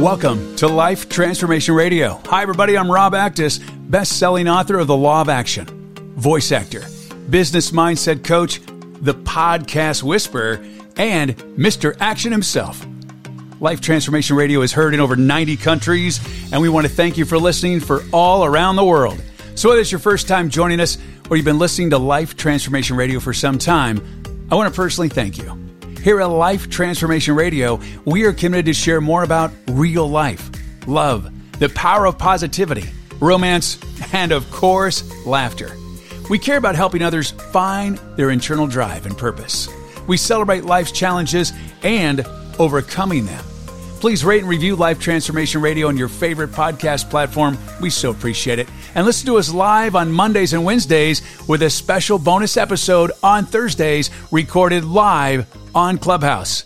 Welcome to Life Transformation Radio. Hi, everybody. I'm Rob Actis, best selling author of The Law of Action, voice actor, business mindset coach, the podcast whisperer, and Mr. Action himself. Life Transformation Radio is heard in over 90 countries, and we want to thank you for listening for all around the world. So, whether it's your first time joining us or you've been listening to Life Transformation Radio for some time, I want to personally thank you. Here at Life Transformation Radio, we are committed to share more about real life, love, the power of positivity, romance, and of course, laughter. We care about helping others find their internal drive and purpose. We celebrate life's challenges and overcoming them. Please rate and review Life Transformation Radio on your favorite podcast platform. We so appreciate it. And listen to us live on Mondays and Wednesdays with a special bonus episode on Thursdays recorded live on Clubhouse.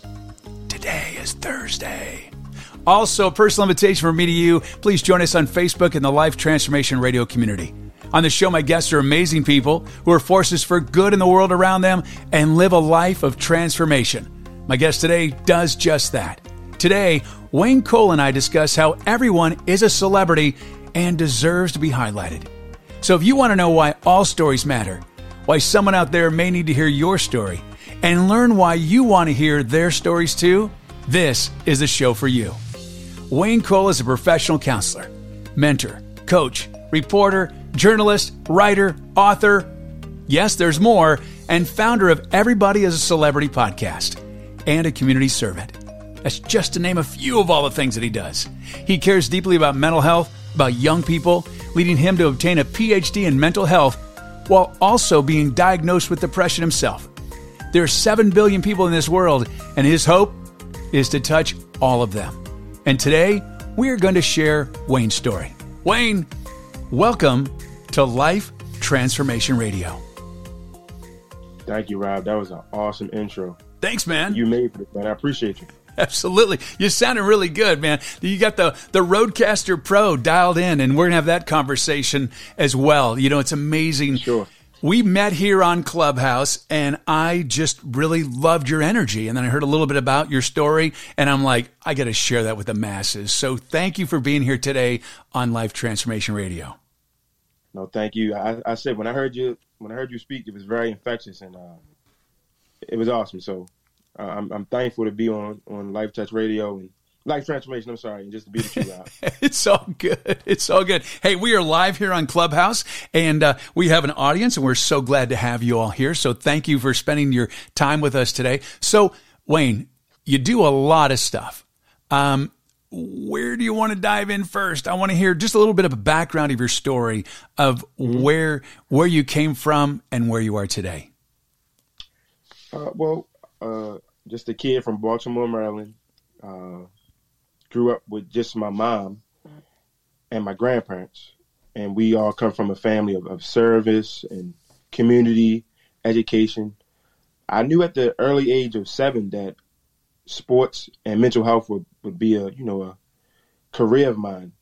Today is Thursday. Also, personal invitation from me to you. Please join us on Facebook in the Life Transformation Radio community. On the show, my guests are amazing people who are forces for good in the world around them and live a life of transformation. My guest today does just that. Today, Wayne Cole and I discuss how everyone is a celebrity and deserves to be highlighted. So if you want to know why all stories matter, why someone out there may need to hear your story, and learn why you want to hear their stories too, this is the show for you. Wayne Cole is a professional counselor, mentor, coach, reporter, journalist, writer, author. Yes, there's more, and founder of Everybody is a Celebrity podcast and a community servant. That's just to name a few of all the things that he does. He cares deeply about mental health, about young people, leading him to obtain a PhD in mental health while also being diagnosed with depression himself. There are 7 billion people in this world, and his hope is to touch all of them. And today, we are going to share Wayne's story. Wayne, welcome to Life Transformation Radio. Thank you, Rob. That was an awesome intro. Thanks, man. You made it, man. I appreciate you. Absolutely. You sounded really good, man. You got the, the RODECaster Pro dialed in, and we're going to have that conversation as well. You know, it's amazing. Sure. We met here on Clubhouse, and I just really loved your energy. And then I heard a little bit about your story, and I'm like, I got to share that with the masses. So thank you for being here today on Life Transformation Radio. No, thank you. I, I said when I heard you when I heard you speak, it was very infectious, and uh, it was awesome. So uh, I'm, I'm thankful to be on on Life Touch Radio and Life Transformation. I'm sorry, and just to be with you out. it's all good. It's all good. Hey, we are live here on Clubhouse, and uh, we have an audience, and we're so glad to have you all here. So thank you for spending your time with us today. So Wayne, you do a lot of stuff. Um, where do you want to dive in first? I want to hear just a little bit of a background of your story of mm-hmm. where where you came from and where you are today. Uh, well, uh, just a kid from Baltimore, Maryland. Uh, grew up with just my mom and my grandparents, and we all come from a family of, of service and community education. I knew at the early age of seven that sports and mental health would, would be a you know a career of mine,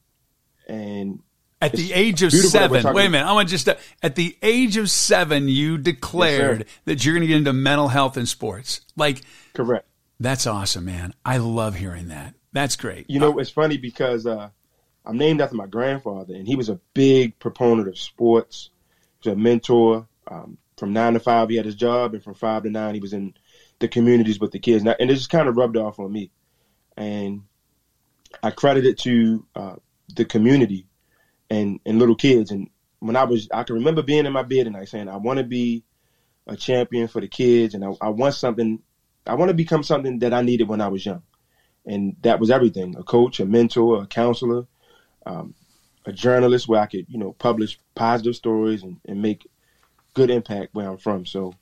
and at the age of seven, wait a minute. I want to just to, at the age of seven, you declared yes, that you're going to get into mental health and sports. Like, correct. That's awesome, man. I love hearing that. That's great. You know, it's funny because uh, I'm named after my grandfather, and he was a big proponent of sports. He was a mentor. Um, from nine to five, he had his job, and from five to nine, he was in the communities with the kids. And it just kind of rubbed off on me, and I credit it to uh, the community and and little kids. And when I was, I can remember being in my bed and I saying, I want to be a champion for the kids, and I, I want something. I want to become something that I needed when I was young, and that was everything: a coach, a mentor, a counselor, um, a journalist, where I could, you know, publish positive stories and, and make good impact where I'm from. So,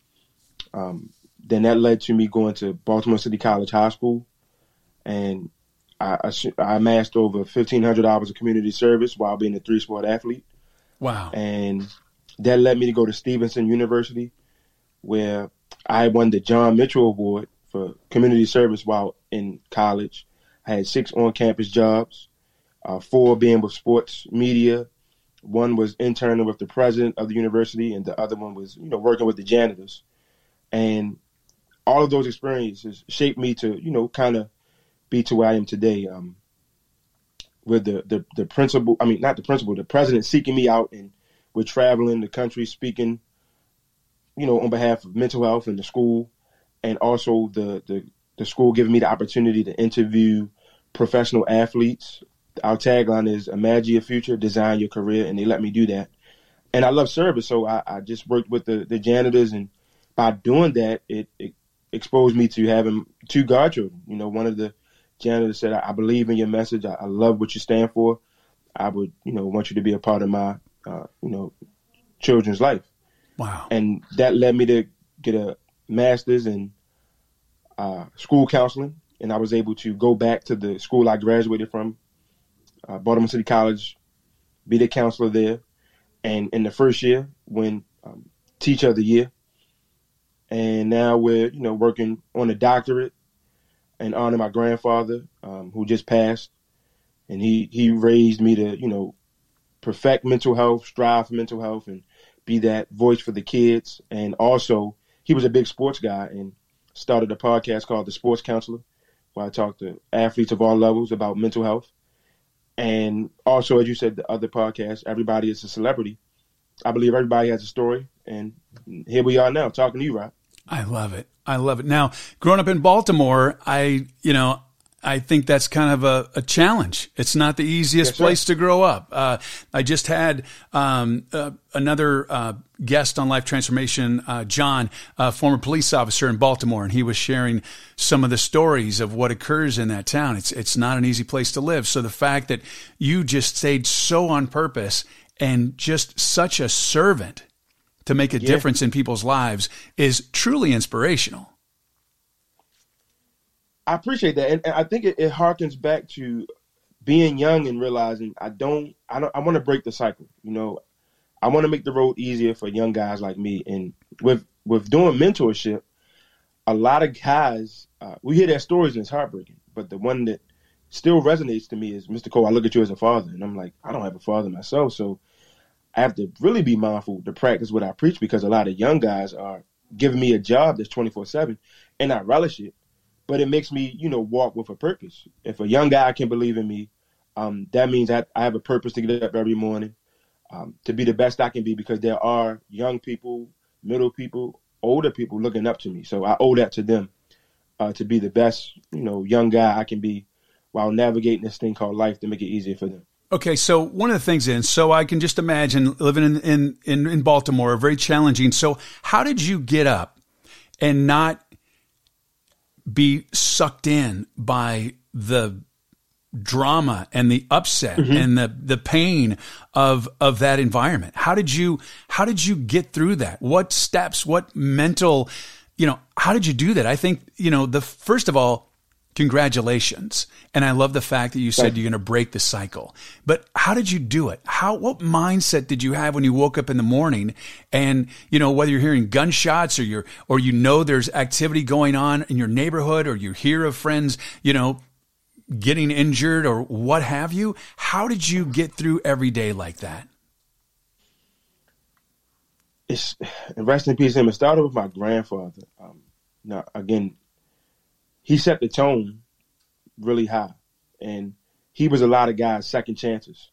um, then that led to me going to Baltimore City College High School, and I, I, I amassed over 1,500 hours of community service while being a three sport athlete. Wow! And that led me to go to Stevenson University, where I won the John Mitchell Award for community service while in college. I had six on-campus jobs, uh, four being with sports media. One was interning with the president of the university, and the other one was, you know, working with the janitors. And all of those experiences shaped me to, you know, kind of be to where I am today. Um, with the, the the principal, I mean, not the principal, the president seeking me out, and we're traveling the country speaking, you know, on behalf of mental health and the school, and also the the the school giving me the opportunity to interview professional athletes. Our tagline is "Imagine your future, design your career," and they let me do that. And I love service, so I, I just worked with the, the janitors, and by doing that, it, it exposed me to having two godchildren. You know, one of the janitors said, "I, I believe in your message. I, I, love what you stand for. I would, you know, want you to be a part of my, uh, you know, children's life." Wow! And that led me to get a master's in uh, school counseling, and I was able to go back to the school I graduated from, uh, Baltimore City College, be the counselor there, and in the first year, when um, Teacher of the Year and now we're you know working on a doctorate and honor my grandfather um, who just passed, and he he raised me to you know perfect mental health, strive for mental health, and be that voice for the kids. And also, he was a big sports guy and started a podcast called The Sports Counselor, where I talk to athletes of all levels about mental health. And also, as you said, the other podcast, Everybody is a Celebrity. I believe everybody has a story, and here we are now talking to you, Rob. I love it. I love it. Now, growing up in Baltimore, I, you know, I think that's kind of a, a challenge. It's not the easiest yes, place to grow up. Uh, I just had um, uh, another uh, guest on Life Transformation, uh, John, a former police officer in Baltimore, and he was sharing some of the stories of what occurs in that town. It's it's not an easy place to live. So the fact that you just stayed so on purpose and just such a servant to make a yeah. difference in people's lives is truly inspirational. I appreciate that, and, and I think it, it, harkens back to being young and realizing I don't, I don't, I want to break the cycle. You know, I want to make the road easier for young guys like me. And with with doing mentorship, a lot of guys, uh, we hear their stories and it's heartbreaking. But the one that still resonates to me is Mr. Cole. I look at you as a father, and I'm like, I don't have a father myself, so I have to really be mindful to practice what I preach because a lot of young guys are giving me a job that's 24 7 and I relish it. But it makes me, you know, walk with a purpose. If a young guy can believe in me, um, that means I, I, have a purpose to get up every morning um, to be the best I can be because there are young people, middle people, older people looking up to me. So I owe that to them uh, to be the best, you know, young guy I can be while navigating this thing called life to make it easier for them. Okay, so one of the things in, so I can just imagine living in, in, in, in Baltimore, very challenging. So how did you get up and not be sucked in by the drama and the upset mm-hmm. and the the pain of of that environment. How did you how did you get through that? What steps what mental you know how did you do that? I think you know the first of all Congratulations. And I love the fact that you said you're going to break the cycle. But how did you do it? How, what mindset did you have when you woke up in the morning and, you know, whether you're hearing gunshots or you're, or you know there's activity going on in your neighborhood or you hear of friends, you know, getting injured or what have you? How did you get through every day like that? It's rest in peace. Him. It started with my grandfather. Um, now, again, he set the tone really high, and he was a lot of guys' second chances,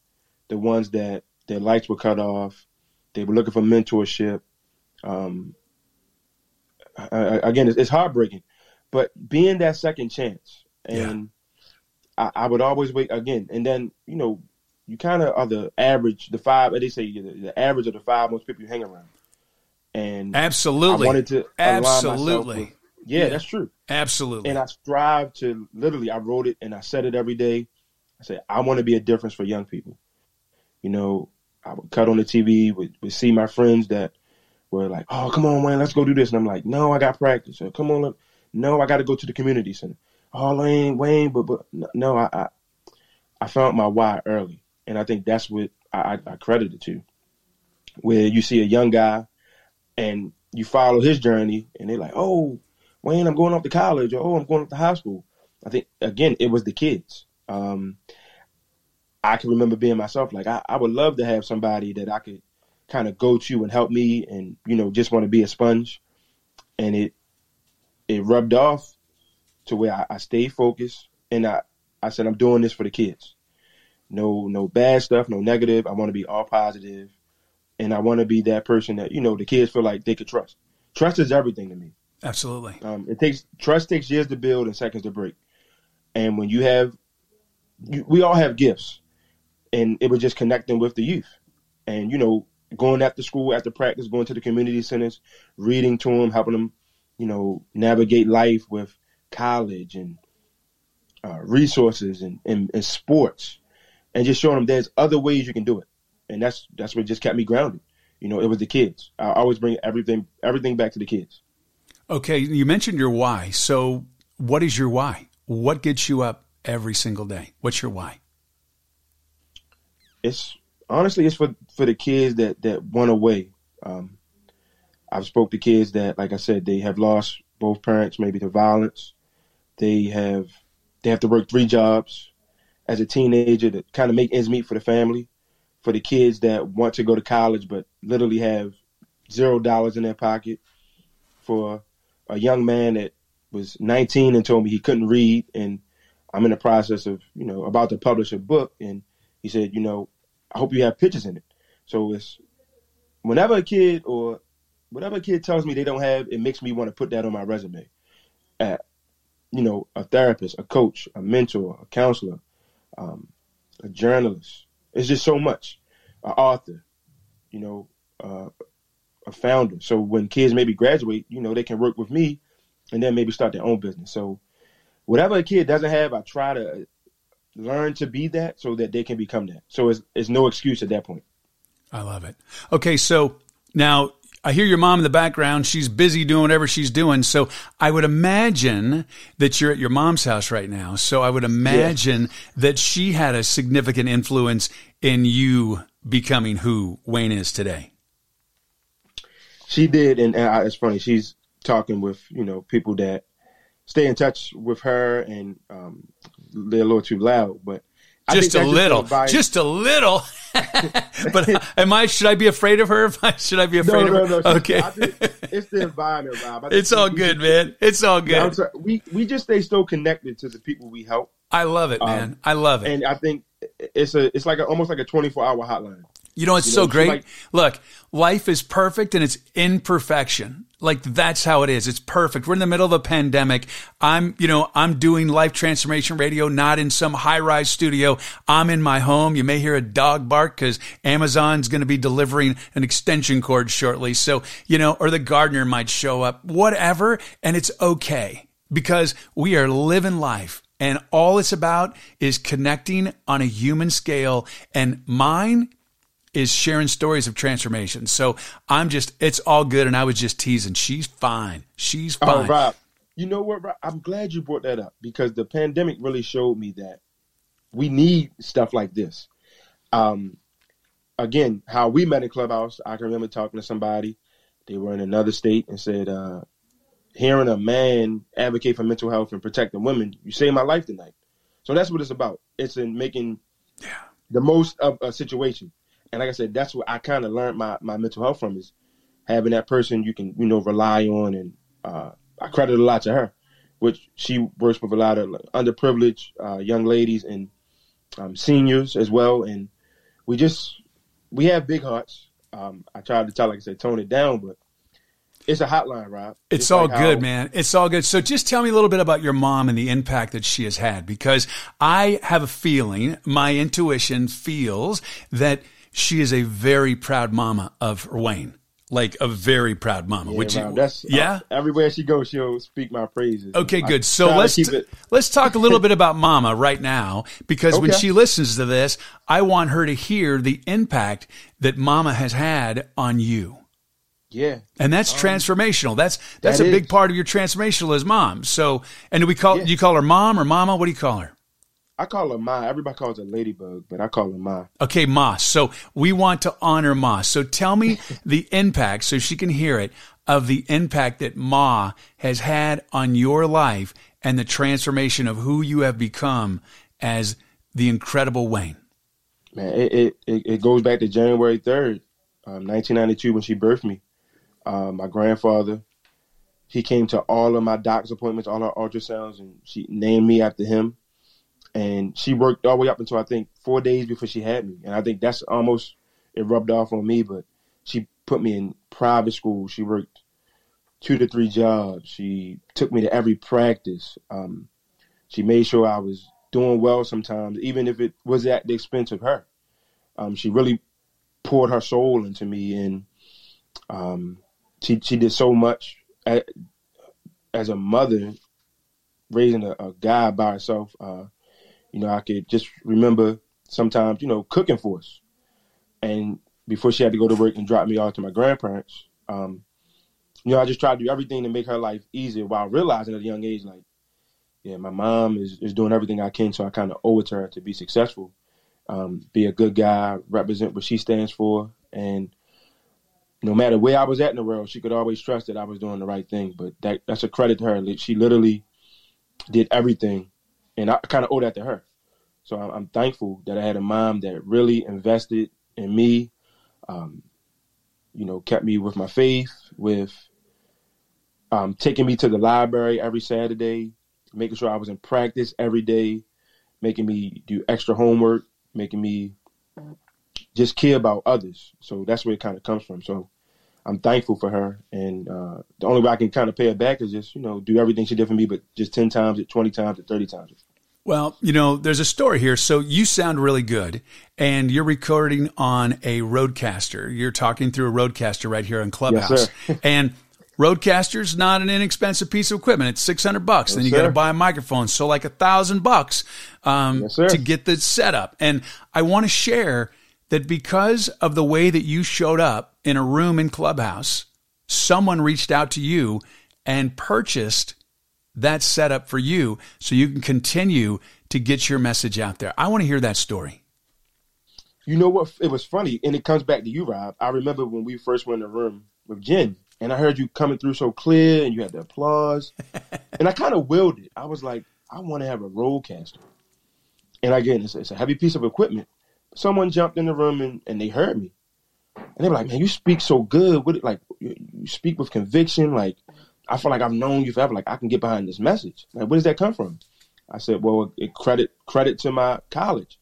the ones that their lights were cut off, they were looking for mentorship. Um, again, it's, heartbreaking, but being that second chance, and yeah. I, I, would always wait again, and then you know, you kind of are the average, the five. They say the, the average of the five most people you hang around, and absolutely, I wanted to absolutely yeah, yeah, that's true. Absolutely. And I strive to literally, I wrote it and I said it every day. I said, I want to be a difference for young people. You know, I would cut on the TV, would, would see my friends that were like, "Oh, come on, Wayne, let's go do this," and I'm like, "No, I got practice." Or, come on, look. no, I got to go to the community center. Oh, Wayne, Wayne, but but no, I, I I found my why early, and I think that's what I, I credit it to. Where you see a young guy, and you follow his journey, and they're like, "Oh, Wayne, I'm going off to college," or "Oh, I'm going off to high school." I think again, it was the kids. Um, I can remember being myself. Like I, I would love to have somebody that I could kind of go to and help me, and you know, just want to be a sponge. And it it rubbed off to where I, I stayed focused, and I I said I'm doing this for the kids. No no bad stuff, no negative. I want to be all positive, and I want to be that person that you know the kids feel like they could trust. Trust is everything to me. Absolutely. Um, it takes trust takes years to build and seconds to break. And when you have, you, we all have gifts, and it was just connecting with the youth, and you know, going after school, after practice, going to the community centers, reading to them, helping them, you know, navigate life with college and uh, resources and, and, and sports, and just showing them there's other ways you can do it, and that's that's what just kept me grounded. You know, it was the kids. I always bring everything everything back to the kids. Okay, you mentioned your why. So, what is your why? What gets you up every single day? What's your why? It's honestly it's for for the kids that that went away. Um, I've spoke to kids that, like I said, they have lost both parents, maybe to violence. They have they have to work three jobs as a teenager to kind of make ends meet for the family. For the kids that want to go to college but literally have zero dollars in their pocket. For a young man that was 19 and told me he couldn't read, and I'm in the process of, you know, about to publish a book, and he said, you know, I hope you have pictures in it. So it's whenever a kid or whatever a kid tells me they don't have, it makes me want to put that on my resume. At, you know, a therapist, a coach, a mentor, a counselor, um, a journalist. It's just so much. An author, you know, uh, founder. So when kids maybe graduate, you know, they can work with me and then maybe start their own business. So whatever a kid doesn't have, I try to learn to be that so that they can become that. So it's, it's no excuse at that point. I love it. Okay, so now I hear your mom in the background. She's busy doing whatever she's doing. So I would imagine that you're at your mom's house right now. So I would imagine yeah. that she had a significant influence in you becoming who Wayne is today. She did, and, and I, it's funny. She's talking with you know people that stay in touch with her, and um, they're a little too loud, but just a little, just, just a little. but am I? Should I be afraid of her? Should I be afraid no, no, of her? No, okay, it's the environment, Rob. It's all good, man. It's all good. Yeah, we we just stay so connected to the people we help. I love it, man. Um, I love it, and I think it's a it's like a, almost like a twenty four hour hotline. You know, it's you know, so great. Like, Look, life is perfect and it's imperfection. Like that's how it is. It's perfect. We're in the middle of a pandemic. I'm, you know, I'm doing life transformation radio, not in some high rise studio. I'm in my home. You may hear a dog bark because Amazon's going to be delivering an extension cord shortly. So, you know, or the gardener might show up, whatever. And it's okay because we are living life and all it's about is connecting on a human scale. And mine is sharing stories of transformation. So I'm just, it's all good. And I was just teasing. She's fine. She's oh, fine. Oh, Rob, you know what? Rob? I'm glad you brought that up because the pandemic really showed me that we need stuff like this. Um, again, how we met in Clubhouse, I can remember talking to somebody. They were in another state and said, uh, hearing a man advocate for mental health and protecting women, you saved my life tonight. So that's what it's about. It's in making yeah. the most of a situation. And like I said, that's what I kind of learned my, my mental health from is having that person you can, you know, rely on. And uh, I credit a lot to her, which she works with a lot of underprivileged uh, young ladies and um, seniors as well. And we just, we have big hearts. Um, I tried to tell, like I said, tone it down, but it's a hotline, Rob. It's, it's all like good, how, man. It's all good. So just tell me a little bit about your mom and the impact that she has had, because I have a feeling, my intuition feels that – she is a very proud mama of Wayne. Like a very proud mama. Yeah, you? That's, yeah. Uh, everywhere she goes, she'll speak my praises. Okay, good. So let's t- let's talk a little bit about Mama right now, because okay. when she listens to this, I want her to hear the impact that Mama has had on you. Yeah. And that's um, transformational. That's that's that a big part of your transformational as mom. So, and do we call yeah. do you call her mom or mama? What do you call her? I call her Ma. Everybody calls her Ladybug, but I call her Ma. Okay, Ma. So we want to honor Ma. So tell me the impact, so she can hear it, of the impact that Ma has had on your life and the transformation of who you have become as the incredible Wayne. Man, it it, it goes back to January third, um, 1992, when she birthed me. Uh, my grandfather, he came to all of my doc's appointments, all her ultrasounds, and she named me after him and she worked all the way up until I think four days before she had me, and I think that's almost it rubbed off on me. But she put me in private school. She worked two to three jobs. She took me to every practice. Um, she made sure I was doing well sometimes, even if it was at the expense of her. Um, she really poured her soul into me, and um, she she did so much as, a mother, raising a, a guy by herself. Uh, you know, I could just remember sometimes, you know, cooking for us. And before she had to go to work and drop me off to my grandparents, um, you know, I just tried to do everything to make her life easier while realizing at a young age, like, yeah, my mom is, is doing everything I can, so I kind of owe it to her to be successful, um, be a good guy, represent what she stands for, and no matter where I was at in the world, she could always trust that I was doing the right thing. But that that's a credit to her. She literally did everything and I kind of owe that to her. So I'm, thankful that I had a mom that really invested in me. Um, you know, kept me with my faith, with um, taking me to the library every Saturday, making sure I was in practice every day, making me do extra homework, making me just care about others. So that's where it kind of comes from. So I'm thankful for her, and uh, the only way I can kind of pay her back is just you know do everything she did for me, but just ten times it, twenty times it, thirty times it. Well, you know, there's a story here. So you sound really good, and you're recording on a RODECaster. You're talking through a RODECaster right here in Clubhouse, yes, and RODECaster's not an inexpensive piece of equipment. It's 600 bucks. Yes, then you got to buy a microphone. So like a thousand bucks um, yes, to get the setup. And I want to share that because of the way that you showed up in a room in Clubhouse, someone reached out to you and purchased that set up for you so you can continue to get your message out there. I want to hear that story. You know what? It was funny, and it comes back to you, Rob. I remember when we first went in the room with Jen, and I heard you coming through so clear, and you had the applause, and I kind of willed it. I was like, I want to have a RODECaster, and again, it's, it's, a heavy piece of equipment. Someone jumped in the room and, and they heard me, and they were like, "Man, you speak so good. What, like, you, you speak with conviction. Like, I feel like I've known you forever. Like I can get behind this message. Like where does that come from? I said, well, it credit credit to my college.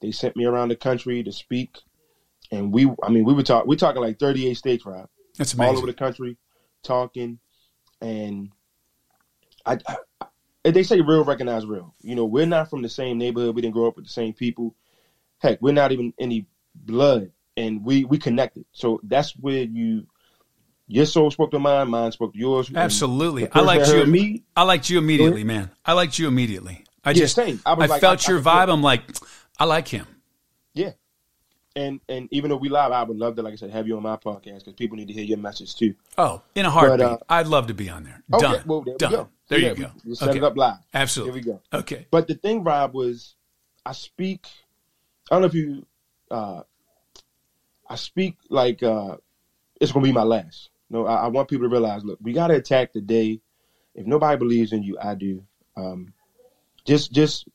They sent me around the country to speak, and we, I mean, we were talking, we're talking like 38 states, Rob. That's amazing. All over the country, talking, and I, I, they say real recognize real. You know, we're not from the same neighborhood. We didn't grow up with the same people. Heck, we're not even any blood, and we we connected. So that's where you your soul spoke to mine, mine spoke to yours. Absolutely. I liked you. Me, I liked you immediately, man. I liked you immediately. I yeah, just, same. I, I like, felt I, your I, vibe. I'm like, I like him. Yeah. And and even though we live, I would love to, like I said, have you on my podcast because people need to hear your message too. Oh, in a heartbeat. But, uh, I'd love to be on there. Okay, Done. Well, there Done. we go. There yeah, you go. We, we set okay. it up live. Absolutely. Here we go. Okay. But the thing, Rob, was I speak. I don't know if you. Uh, I speak like uh, it's gonna be my last. No, I, I, want people to realize. Look, we got to attack the day. If nobody believes in you, I do. Um, just, just,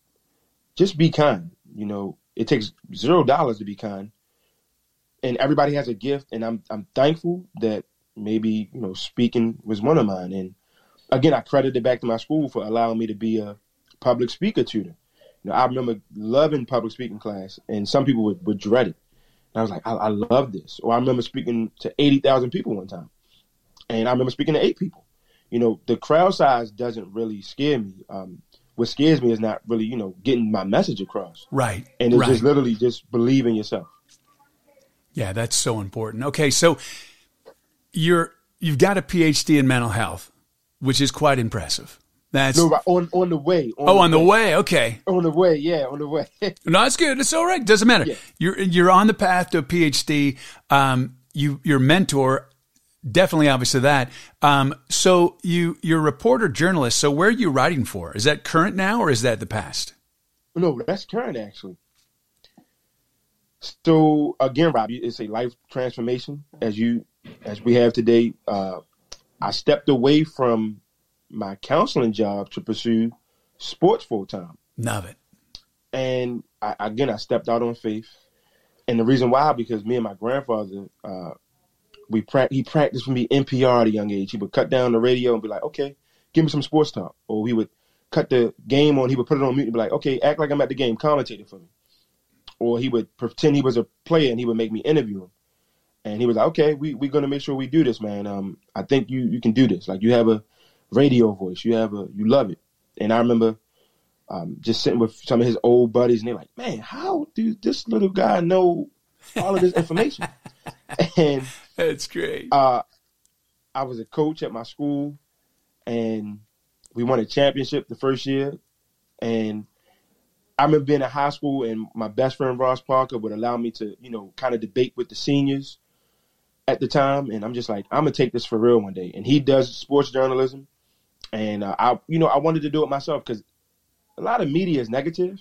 just be kind. You know, it takes zero dollars to be kind, and everybody has a gift. And I'm, I'm thankful that maybe you know speaking was one of mine. And again, I credit it back to my school for allowing me to be a public speaker tutor. You know, I remember loving public speaking class, and some people would, would dread it. And I was like, I, I love this. Or I remember speaking to eighty thousand people one time and I remember speaking to eight people. You know, the crowd size doesn't really scare me. Um, what scares me is not really, you know, getting my message across. Right. And it's right. just literally just believe in yourself. Yeah, that's so important. Okay, so you're you've got a PhD in mental health, which is quite impressive. That's no, on on the way. On oh, the on the way. Okay. On the way, yeah, on the way. no, it's good. It's all right. Doesn't matter. Yeah. You're you're on the path to a PhD. Um, you your mentor definitely obviously that. Um, so you you're a reporter journalist. So where are you writing for? Is that current now or is that the past? No, that's current actually. So again, Rob, it's a life transformation as you as we have today. Uh, I stepped away from my counseling job to pursue sports full time. Love it. And I, again, I stepped out on faith, and the reason why because me and my grandfather, uh, we pra- he practiced for me NPR at a young age. He would cut down the radio and be like, "Okay, give me some sports talk," or he would cut the game on. He would put it on mute and be like, "Okay, act like I'm at the game, commentate it for me." or he would pretend he was a player and he would make me interview him. And he was like, "Okay, we we're gonna make sure we do this, man. Um, I think you you can do this. Like you have a radio voice, you have a you love it." And I remember um, just sitting with some of his old buddies, and they're like, "Man, how do this little guy know all of this information?" and that's great. Uh, I was a coach at my school, and we won a championship the first year, and I remember being in high school and my best friend Ross Parker would allow me to, you know, kind of debate with the seniors at the time, and I'm just like, I'm gonna take this for real one day. And he does sports journalism, and uh, I, you know, I wanted to do it myself because a lot of media is negative,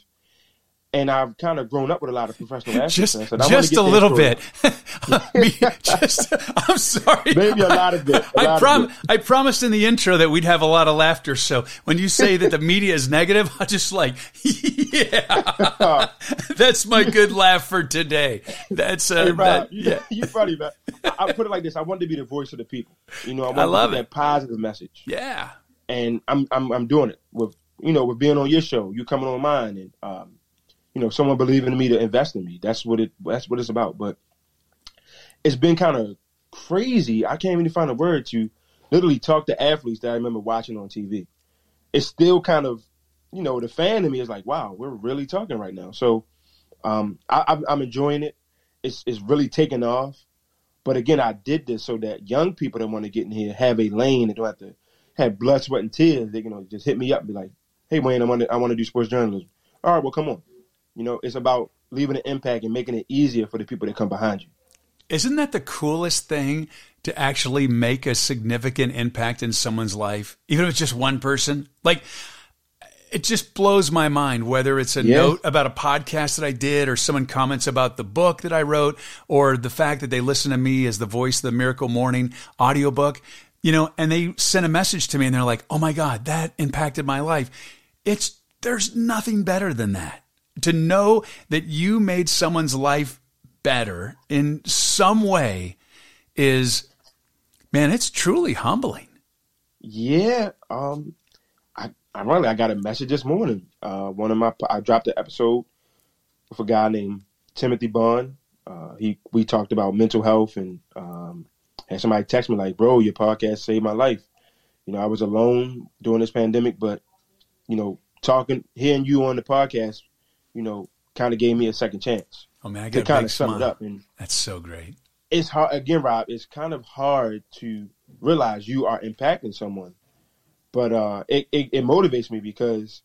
and I've kind of grown up with a lot of professional athletes. Just, so just a little bit. just, I'm sorry. Maybe a lot of bit. I, prom- I promised in the intro that we'd have a lot of laughter. So when you say that the media is negative, I just like, yeah, that's my good laugh for today. That's uh, hey, Rob, that, you, yeah. you funny, man. I put it like this: I wanted to be the voice of the people. You know, I, I love to it. that positive message. Yeah, and I'm I'm I'm doing it with you know with being on your show, you coming on mine, and um, you know, someone believing in me to invest in me. That's what it. That's what it's about. But it's been kind of crazy. I can't even find a word to literally talk to athletes that I remember watching on TV. It's still kind of, you know, the fan in me is like, wow, we're really talking right now. So um, I, I'm enjoying it. It's it's really taking off. But again, I did this so that young people that want to get in here have a lane and don't have to have blood, sweat, and tears. They can you know, just hit me up and be like, "Hey, Wayne, I want to I want to do sports journalism." All right, well, come on. You know, it's about leaving an impact and making it easier for the people that come behind you. Isn't that the coolest thing to actually make a significant impact in someone's life, even if it's just one person? Like, it just blows my mind whether it's a yeah. note about a podcast that I did or someone comments about the book that I wrote or the fact that they listen to me as the voice of the Miracle Morning audiobook, you know, and they send a message to me and they're like, "Oh my god, that impacted my life." It's there's nothing better than that to know that you made someone's life better in some way is man it's truly humbling. Yeah um i ironically i got a message this morning. Uh one of my i dropped an episode with a guy named timothy bond uh he we talked about mental health and um had somebody text me like bro your podcast saved my life. You know i was alone during this pandemic but you know talking hearing you on the podcast you know, kind of gave me a second chance. Oh man, I got to kind of sum it up. And that's so great. It's hard again, Rob. It's kind of hard to realize you are impacting someone, but uh, it, it, it motivates me because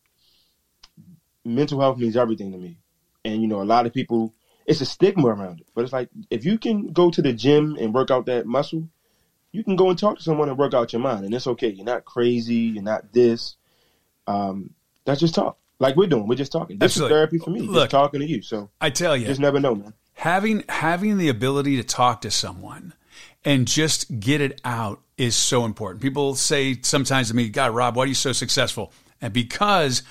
mental health means everything to me, and you know, a lot of people. It's a stigma around it, but it's like if you can go to the gym and work out that muscle, you can go and talk to someone and work out your mind, and it's okay. You're not crazy. You're not this. Um, that's just talk like we're doing. We're just talking. This Absolutely. is therapy for me. Look, just talking to you. So I tell you, just never know, man. Having having the ability to talk to someone and just get it out is so important. People say sometimes to me, "God, Rob, why are you so successful?" And because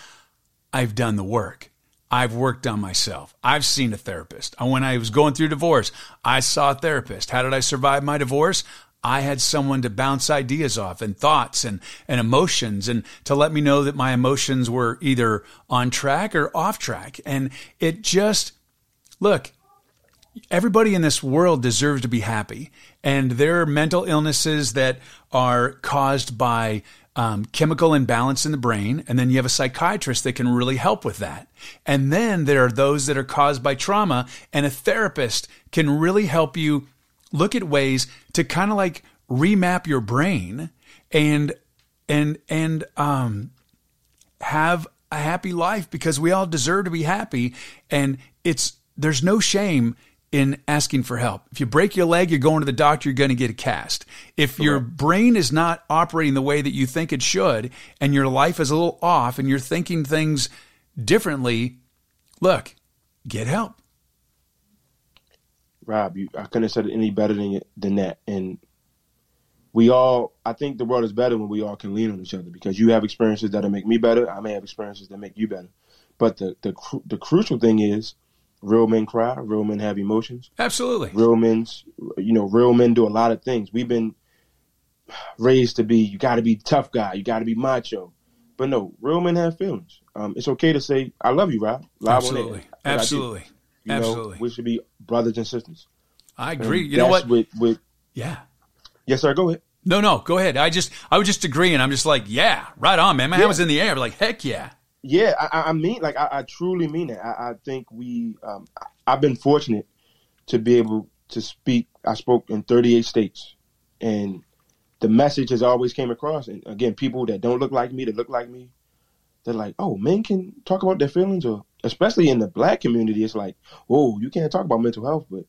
I've done the work. I've worked on myself. I've seen a therapist. When I was going through divorce, I saw a therapist. How did I survive my divorce? I had someone to bounce ideas off and thoughts and, and emotions and to let me know that my emotions were either on track or off track. And it just, look, everybody in this world deserves to be happy. And there are mental illnesses that are caused by um, chemical imbalance in the brain. And then you have a psychiatrist that can really help with that. And then there are those that are caused by trauma, and a therapist can really help you look at ways to kind of like remap your brain and and and um have a happy life because we all deserve to be happy and it's there's no shame in asking for help. If you break your leg, you're going to the doctor, you're going to get a cast. If your brain is not operating the way that you think it should and your life is a little off and you're thinking things differently, look, get help. Rob, you, I couldn't have said it any better than than that. And we all, I think the world is better when we all can lean on each other because you have experiences that'll make me better. I may have experiences that make you better. But the the the crucial thing is, real men cry, real men have emotions. Absolutely, real men's, you know, real men do a lot of things. We've been raised to be, you got to be tough guy, you got to be macho. But no, real men have feelings. Um, it's okay to say, "I love you, Rob." Live Absolutely, absolutely. You Absolutely. Know, we should be brothers and sisters. I agree. And you know what? With, with, yeah. Yes, sir. Go ahead. No, no, go ahead. I just, I was just agreeing. I'm just like, yeah, right on, man. My yeah. hand was in the air. Like, heck yeah. Yeah, I, I mean, like, I, I, truly mean it. I, I think we, um, I've been fortunate to be able to speak. I spoke in 38 states, and the message has always came across. And again, people that don't look like me, that look like me, they're like, oh, men can talk about their feelings, or especially in the black community, it's like, oh, you can't talk about mental health. But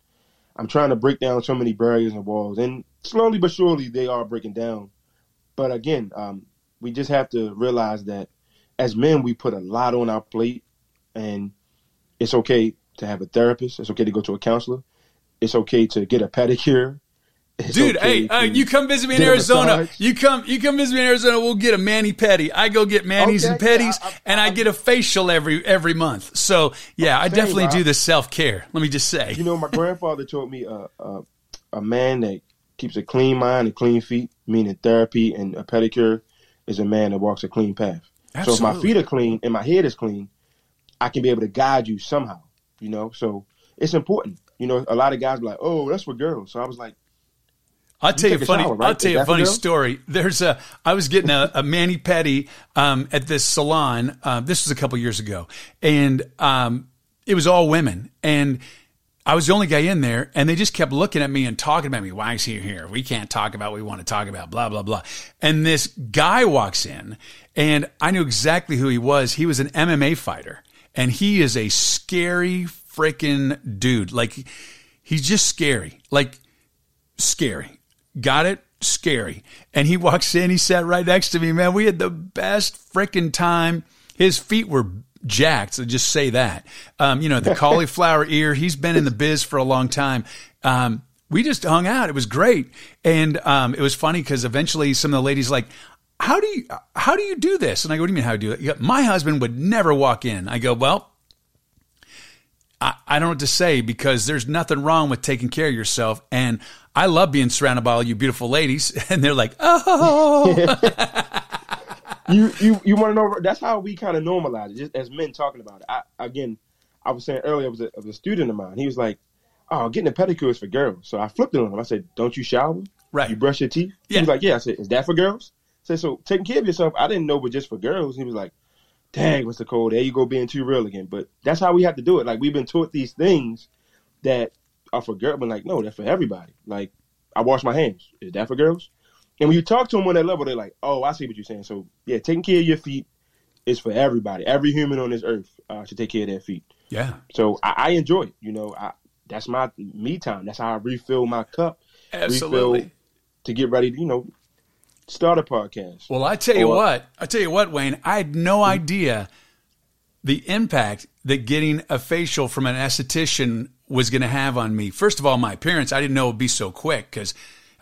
I'm trying to break down so many barriers and walls, and slowly but surely they are breaking down. But again, um, we just have to realize that as men, we put a lot on our plate, and it's okay to have a therapist. It's okay to go to a counselor. It's okay to get a pedicure. It's Dude, okay hey, uh, you come visit me in Arizona. You come, you come visit me in Arizona. We'll get a mani pedi. I go get manis okay, and pedis, yeah, I, I, and I, I, get a facial every every month. So yeah, I definitely do the self care. Let me just say. You know, my grandfather told me uh, uh, a man that keeps a clean mind and clean feet, meaning therapy and a pedicure, is a man that walks a clean path. Absolutely. So if my feet are clean and my head is clean, I can be able to guide you somehow. You know, so it's important. You know, a lot of guys are like, "Oh, that's for girls." So I was like, I'll tell you a funny. Shower, right? I'll tell you a funny story. There's a. I was getting a, a mani pedi um, at this salon. Uh, this was a couple years ago, and um, it was all women, and I was the only guy in there, and they just kept looking at me and talking about me. Why is he here? We can't talk about what we want to talk about. Blah blah blah. And this guy walks in, and I knew exactly who he was. He was an MMA fighter, and he is a scary freaking dude. Like he's just scary. Like scary. Got it? Scary. And he walks in, he sat right next to me, man. We had the best freaking time. His feet were jacked, so just say that. Um, you know, the cauliflower ear, he's been in the biz for a long time. Um, we just hung out. It was great. And um, it was funny because eventually some of the ladies like, how do you how do you do this? And I go, what do you mean how do you do it? My husband would never walk in. I go, well, I, I don't know what to say because there's nothing wrong with taking care of yourself. And I love being surrounded by all you beautiful ladies. And they're like, oh. you you you want to know? That's how we kind of normalize it, just as men talking about it. I, again, I was saying earlier, I was a, I was a student of mine. He was like, "Oh, getting a pedicure is for girls." So I flipped it on him. I said, "Don't you shower? Right? You brush your teeth?" Yeah. He was like, "Yeah." I said, "Is that for girls?" I said, "So taking care of yourself." I didn't know, but just for girls. He was like, "Dang, Mr. Cole, there you go being too real again." But that's how we have to do it. Like we've been taught these things that are for girls, but like, no, that's for everybody. Like I wash my hands. Is that for girls? And when you talk to them on that level, they're like, "Oh, I see what you're saying." So yeah, taking care of your feet is for everybody. Every human on this earth uh, should take care of their feet. Yeah. So I, I enjoy it. You know, I, that's my me time. That's how I refill my cup. Absolutely. Refill to get ready to, you know, start a podcast. Well, I tell you or, what, I tell you what, Wayne, I had no mm-hmm. idea the impact that getting a facial from an esthetician was going to have on me. First of all, my appearance, I didn't know it would be so quick because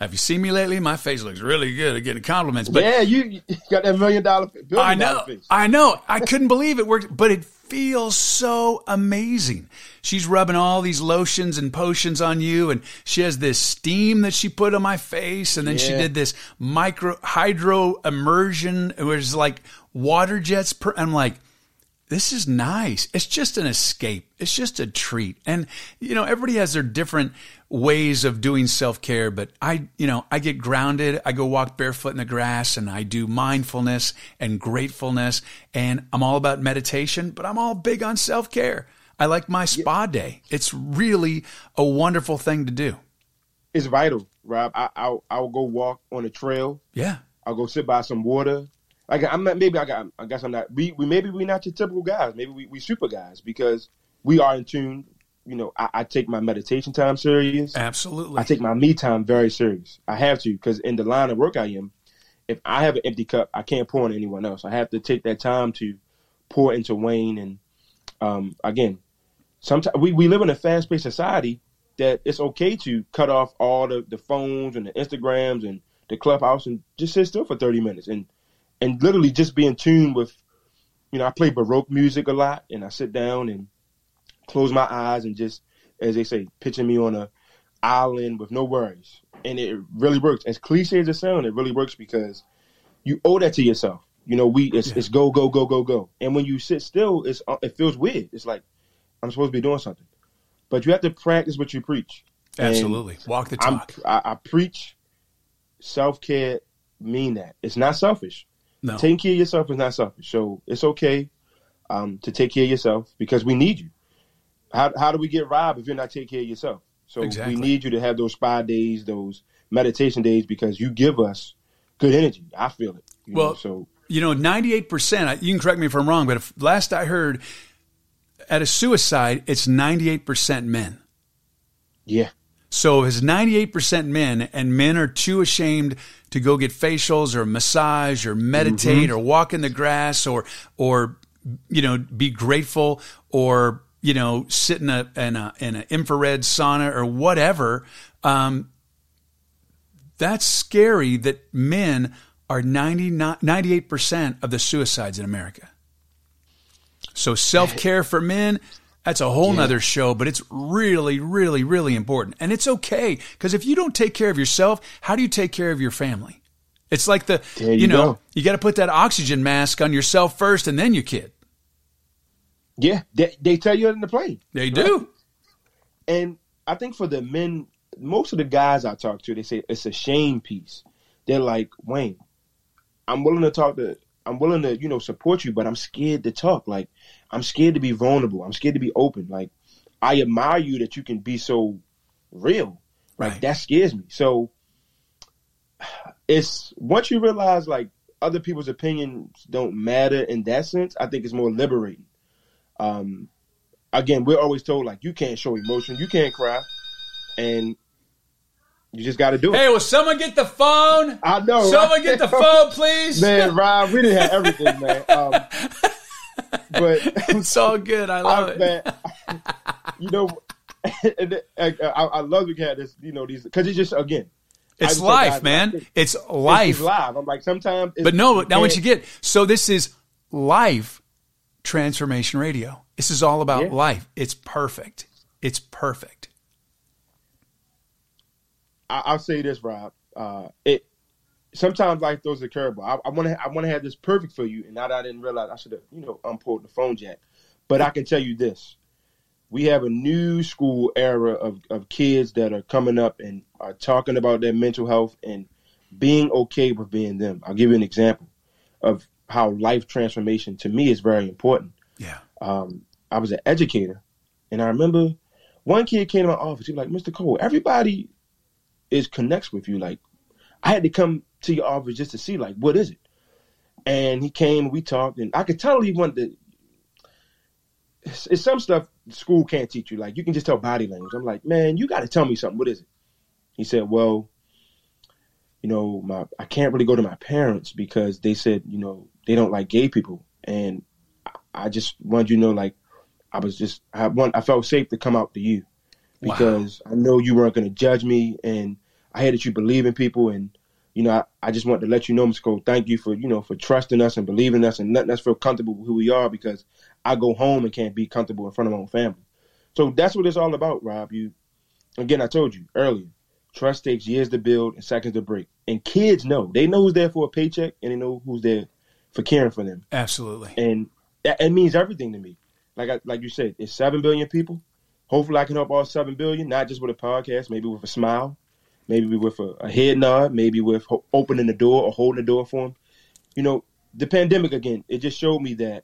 have you seen me lately? My face looks really good at getting compliments. But yeah, you, you got that million dollar. I know. I know. I couldn't believe it worked, but it feels so amazing. She's rubbing all these lotions and potions on you, and she has this steam that she put on my face, and then yeah. she did this micro hydro immersion, which is like water jets. Per, I'm like this is nice. It's just an escape. It's just a treat. And, you know, everybody has their different ways of doing self care, but I, you know, I get grounded. I go walk barefoot in the grass and I do mindfulness and gratefulness. And I'm all about meditation, but I'm all big on self care. I like my spa day. It's really a wonderful thing to do. It's vital, Rob. I, I'll, I'll go walk on a trail. Yeah. I'll go sit by some water. Like I'm not maybe I got I guess I'm not we, we maybe we're not your typical guys. Maybe we we super guys because we are in tune you know, I, I take my meditation time serious. Absolutely. I take my me time very serious. I have to because in the line of work I am, if I have an empty cup, I can't pour on anyone else. I have to take that time to pour into Wayne. And um, again, sometimes we, we live in a fast paced society that it's okay to cut off all the, the phones and the Instagrams and the clubhouse and just sit still for 30 minutes and, and literally just be in tune with, you know, I play Baroque music a lot and I sit down and close my eyes and just, as they say, picture me on a island with no worries. And it really works. As cliche as it sounds, it really works because you owe that to yourself. You know, we it's, yeah. it's go go go go go. And when you sit still, it's uh, it feels weird. It's like I'm supposed to be doing something, but you have to practice what you preach. Absolutely, and walk the talk. I, I preach self care. Mean that it's not selfish. No. Taking care of yourself is not selfish. So it's okay um, to take care of yourself because we need you. How how do we get robbed if you're not taking care of yourself? So exactly. we need you to have those spa days, those meditation days, because you give us good energy. I feel it. well, know, so you know, 98%, you can correct me if I'm wrong, but if, last I heard, at a suicide, it's 98% men. Yeah. So it's 98% men, and men are too ashamed to go get facials or massage or meditate mm-hmm. or walk in the grass or, or, you know, be grateful or, you know, sit in a, in a, in an infrared sauna or whatever. Um, that's scary that men are 98% of the suicides in America. So self care for men, that's a whole yeah. nother show, but it's really, really, really important. And it's okay because if you don't take care of yourself, how do you take care of your family? It's like the, you, you, know, go. you got to put that oxygen mask on yourself first and then your kid. Yeah, they, they tell you in the plane. They right? do. And I think for the men, most of the guys I talk to, they say it's a shame piece. They're like, Wayne, I'm willing to talk to I'm willing to, you know, support you, but I'm scared to talk. Like I'm scared to be vulnerable. I'm scared to be open. Like I admire you that you can be so real. Like right. that scares me. So it's once you realize like other people's opinions don't matter in that sense, I think it's more liberating. Um again, we're always told like you can't show emotion, you can't cry. And you just got to do it. Hey, will someone get the phone? I know. Someone right? get the phone, please. Man, Rob, we didn't have everything, man. Um, but it's all good. I love I, it. Man, you know, I, I, love we had this. You know, these because it's just again. It's life, man. it's life. It's live. I'm like sometimes. but no, now what you get. So this is life transformation radio. This is all about yeah. life. It's perfect. It's perfect. I, will say this, Rob. Uh, it sometimes life throws a curveball. I want to I want to have this perfect for you, and now that I didn't realize I should have you know unpulled the phone jack. But I can tell you this: we have a new school era of of kids that are coming up and are talking about their mental health and being okay with being them. I'll give you an example of how life transformation to me is very important. Yeah. Um, I was an educator, and I remember one kid came to my office. He was like, "Mr. Cole, everybody is connects with you. Like I had to come to your office just to see like what is it. And he came, we talked, and I could tell he wanted to. It's, it's some stuff school can't teach you. Like you can just tell body language. I'm like, man, you got to tell me something. What is it? He said, well, you know, my I can't really go to my parents because they said, you know, they don't like gay people, and I just wanted you to know, like, I was just I want I felt safe to come out to you because wow. I know you weren't going to judge me, and I hear that you believe in people, and you know, I, I just want to let you know, Mr. Cole, thank you for you know for trusting us and believing us and letting us feel comfortable with who we are because I go home and can't be comfortable in front of my own family. So that's what it's all about, Rob. You again, I told you earlier, trust takes years to build and seconds to break, and kids know they know who's there for a paycheck and they know who's there for caring for them. Absolutely, and that it means everything to me. Like I, like you said, it's seven billion people. Hopefully, I can help all seven billion, not just with a podcast, maybe with a smile, maybe with a, a head nod, maybe with ho- opening the door or holding the door for them. You know, the pandemic again, it just showed me that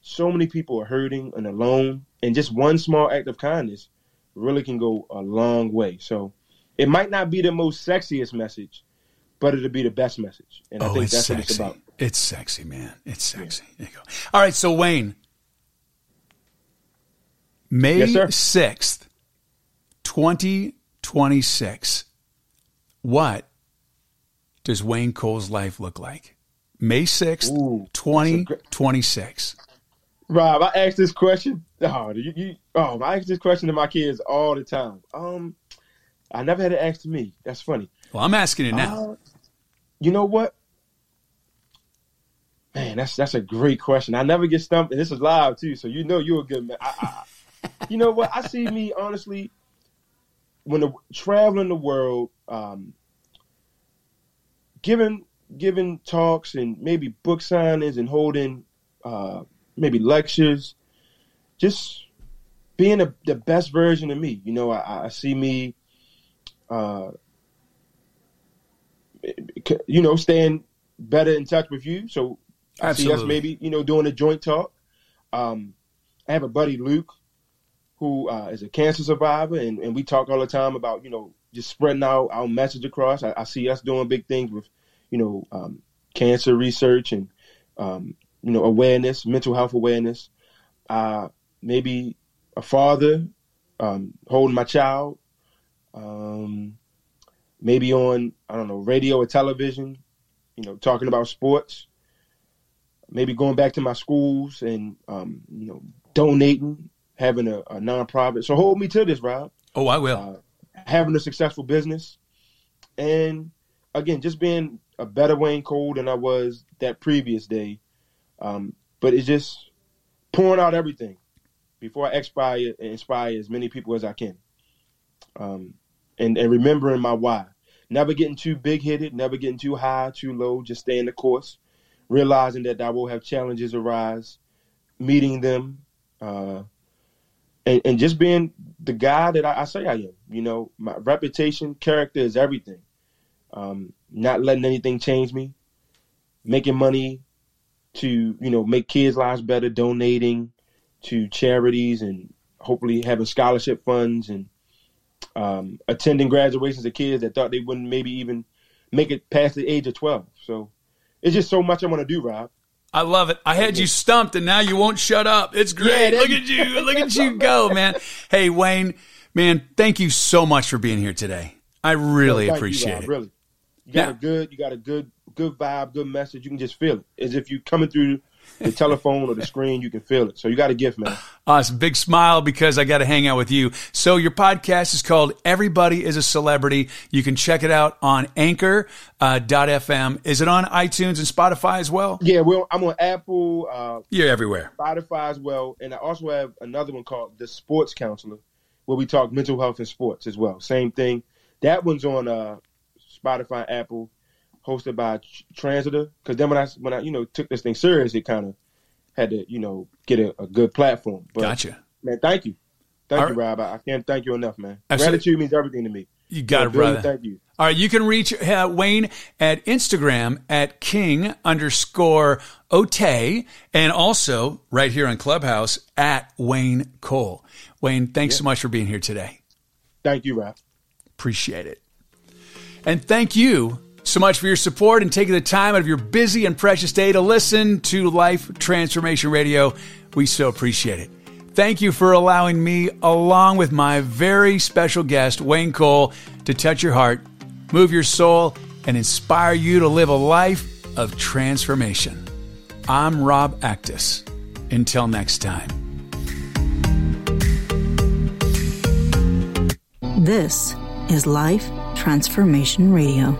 so many people are hurting and alone, and just one small act of kindness really can go a long way. So it might not be the most sexiest message, but it'll be the best message. And I oh, think that's sexy. what it's about. It's sexy, man. It's sexy. Yeah. There you go. All right, so Wayne, May Yes, 6th, 2026. What does Wayne Cole's life look like? May 6th, Ooh, 2026. Rob, I ask this question. Oh, you, you, oh, I ask this question to my kids all the time. Um, I never had it asked to me. That's funny. Well, I'm asking it now. Uh, you know what? Man, that's that's a great question. I never get stumped, and this is live too, so you know you're a good man. I, I, you know what? I see me honestly when the traveling the world, um, giving giving talks and maybe book signings and holding uh, maybe lectures, just being a, the best version of me. You know, I, I see me. Uh, you know, staying better in touch with you. So I see us maybe, you know, doing a joint talk. Um, I have a buddy, Luke, who uh, is a cancer survivor, and, and we talk all the time about, you know, just spreading our, our message across. I, I see us doing big things with, you know, um, cancer research and, um, you know, awareness, mental health awareness. Uh, maybe a father um, holding my child. Um, maybe on I don't know radio or television, you know, talking about sports. Maybe going back to my schools and um, you know donating, having a, a nonprofit. So hold me to this, Rob. Oh, I will. Uh, having a successful business, and again, just being a better Wayne Cole than I was that previous day. Um, but it's just pouring out everything before I expire and inspire as many people as I can. Um, and, and remembering my why. Never getting too big headed, never getting too high, too low, just staying the course. Realizing that I will have challenges arise, meeting them, uh, and, and just being the guy that I, I say I am. You know, my reputation, character is everything. Um, not letting anything change me, making money to, you know, make kids' lives better, donating to charities and hopefully having scholarship funds and um, attending graduations of kids that thought they wouldn't maybe even make it past the age of 12. So it's just so much I want to do, Rob. I love it. I had you stumped, and now you won't shut up. It's great. Yeah, that- look at you. Look at you go, man. Hey, Wayne, man, thank you so much for being here today. I really you, appreciate Rob, it. Really, you got a good, you got a good, good vibe, good message. You can just feel it, as if you're coming through the telephone or the screen. You can feel it. So you got a gift, man. Awesome. Big smile because I got to hang out with you. So your podcast is called Everybody is a Celebrity. You can check it out on anchor, uh, FM. Is it on iTunes and Spotify as well? Yeah, well, I'm on Apple, uh, You're everywhere. Spotify as well, and I also have another one called The Sports Counselor, where we talk mental health and sports as well. Same thing. That one's on uh, Spotify, Apple, hosted by Transistor. Because then when I when I you know took this thing serious, it kind of had to you know get a, a good platform. But, Gotcha. Man, thank you, thank All you, Rob. I, I can't thank you enough, man. Absolutely. Gratitude means everything to me. You got So, it, brother. Thank you. All right, you can reach uh, Wayne at Instagram at king underscore Otay and also right here on Clubhouse at Wayne Cole. Wayne, thanks so much for being here today. Thank you, Rob. Appreciate it. And thank you so much for your support and taking the time out of your busy and precious day to listen to Life Transformation Radio. We so appreciate it. Thank you for allowing me, along with my very special guest, Wayne Cole, to touch your heart, move your soul, and inspire you to live a life of transformation. I'm Rob Actus. Until next time. This is Life Transformation Radio.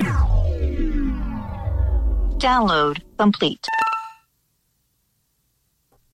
Download complete.